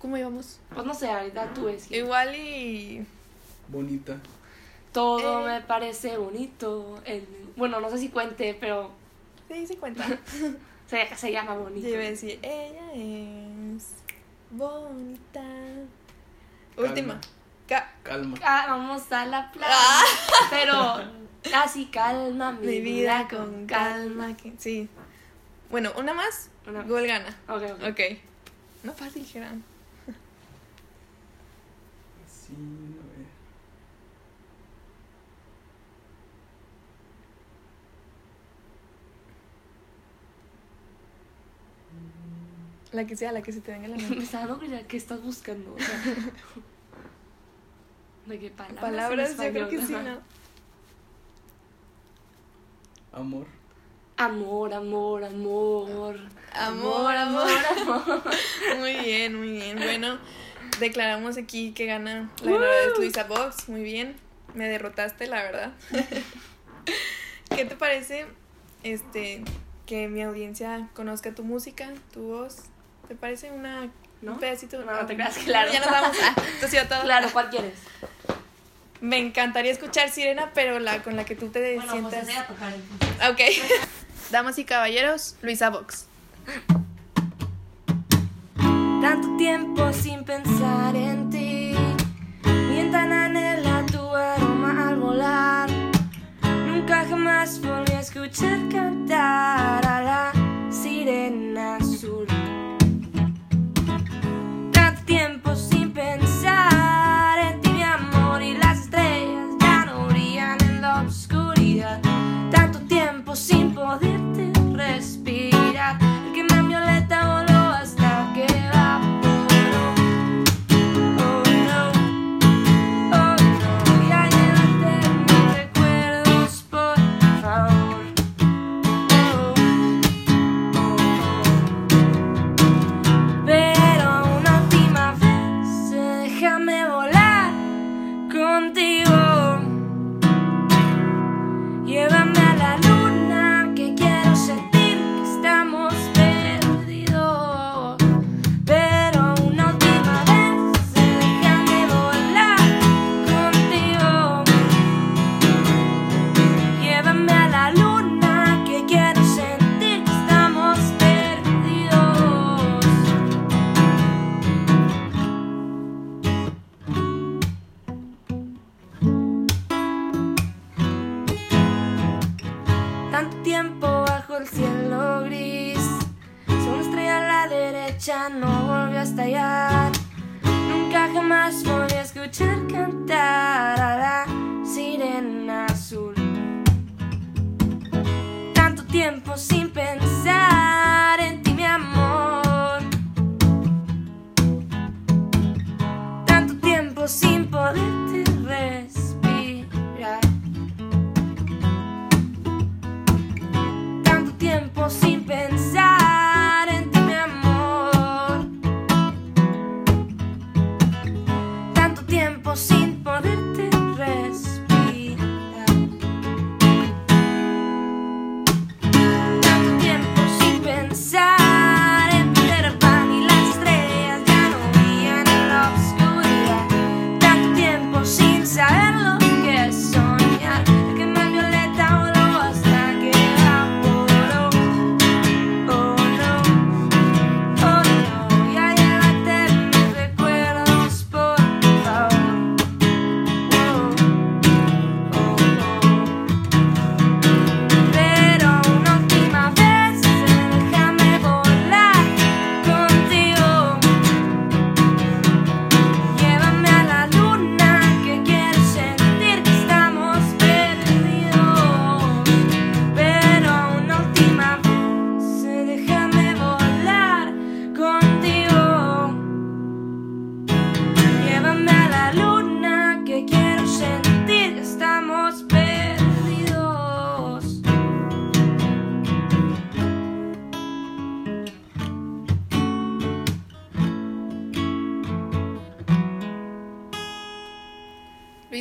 ¿Cómo íbamos? Pues no sé, ahorita tú ves. Igual y. Bonita. Todo Eh. me parece bonito. el- Bueno, no sé si cuente, pero Sí, sí cuenta. [laughs] se, se llama bonito. Yo iba a decir, ella es bonita. Calma. Última. Ca- Calma. Vamos a la playa. Ah. Pero así calma mi, mi vida con calma. que- Sí. Bueno, una más. Una- Gol gana. Ok, ok. Ok. No fácil, Gerard. Sí, a ver. La que sea, la que se te venga a la Me [laughs] mente. dando curiosidad, ¿qué estás buscando? O sea, [laughs] ¿De qué palabras? en Palabras, yo creo que sí. ¿no? Amor. Amor, amor, amor. Amor, amor. amor. [laughs] Muy bien, muy bien. Bueno, declaramos aquí que gana la ganadora es Luisa Box. Muy bien. Me derrotaste, la verdad. ¿Qué te parece este que mi audiencia conozca tu música, tu voz? ¿Te parece una ¿No? un pedacito? No, no te creas, claro. Ya nos vamos. Ah, esto ha sido todo. Claro, ¿cuál quieres? Me encantaría escuchar Sirena, pero la con la que tú te Bueno, pues sientas. ese a tocar entonces. Ok. [laughs] Damas y caballeros, Luisa Box. Tanto tiempo no volvió a estallar. Nunca jamás volví a escuchar cantar a la sirena azul. Tanto tiempo sin pensar en ti, mi amor. Tanto tiempo sin poderte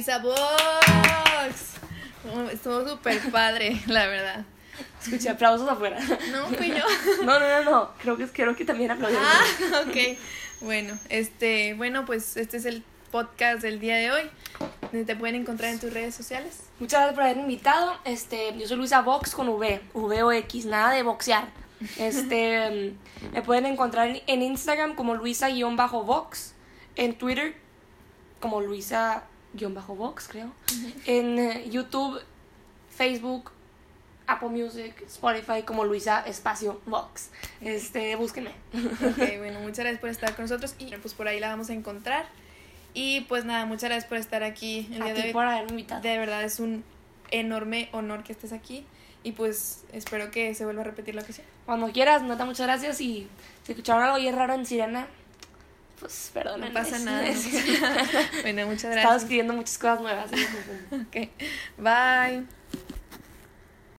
Luisa Box. Oh, Estuvo súper padre, la verdad. Escuché aplausos afuera. No, fui yo. [laughs] No, no, no, no. Creo que, creo que también aplaudieron. Ah, ok. Bueno, este, bueno, pues este es el podcast del día de hoy. Te pueden encontrar en tus redes sociales. Muchas gracias por haberme invitado. Este, yo soy Luisa Vox con V, V o X, nada de boxear. Este, [laughs] me pueden encontrar en- Instagram como Luisa-Vox, en Twitter como Luisa-Vox, creo. En eh, YouTube, Facebook, Apple Music, Spotify como Luisa Espacio Vox. Este, búsquenme. Ok, [laughs] bueno, muchas gracias por estar con nosotros y pues por ahí la vamos a encontrar. Y pues nada, muchas gracias por estar aquí el día de hoy. por haberme invitado. De verdad es un enorme honor que estés aquí y pues espero que se vuelva a repetir la ocasión. Cuando quieras, nota, muchas gracias. Y si escucharon algo bien raro en Sirena, pues perdón. No pasa [laughs] nada. no pasa nada. bueno, muchas Estaba gracias. escribiendo muchas cosas nuevas. [laughs] Ok, bye.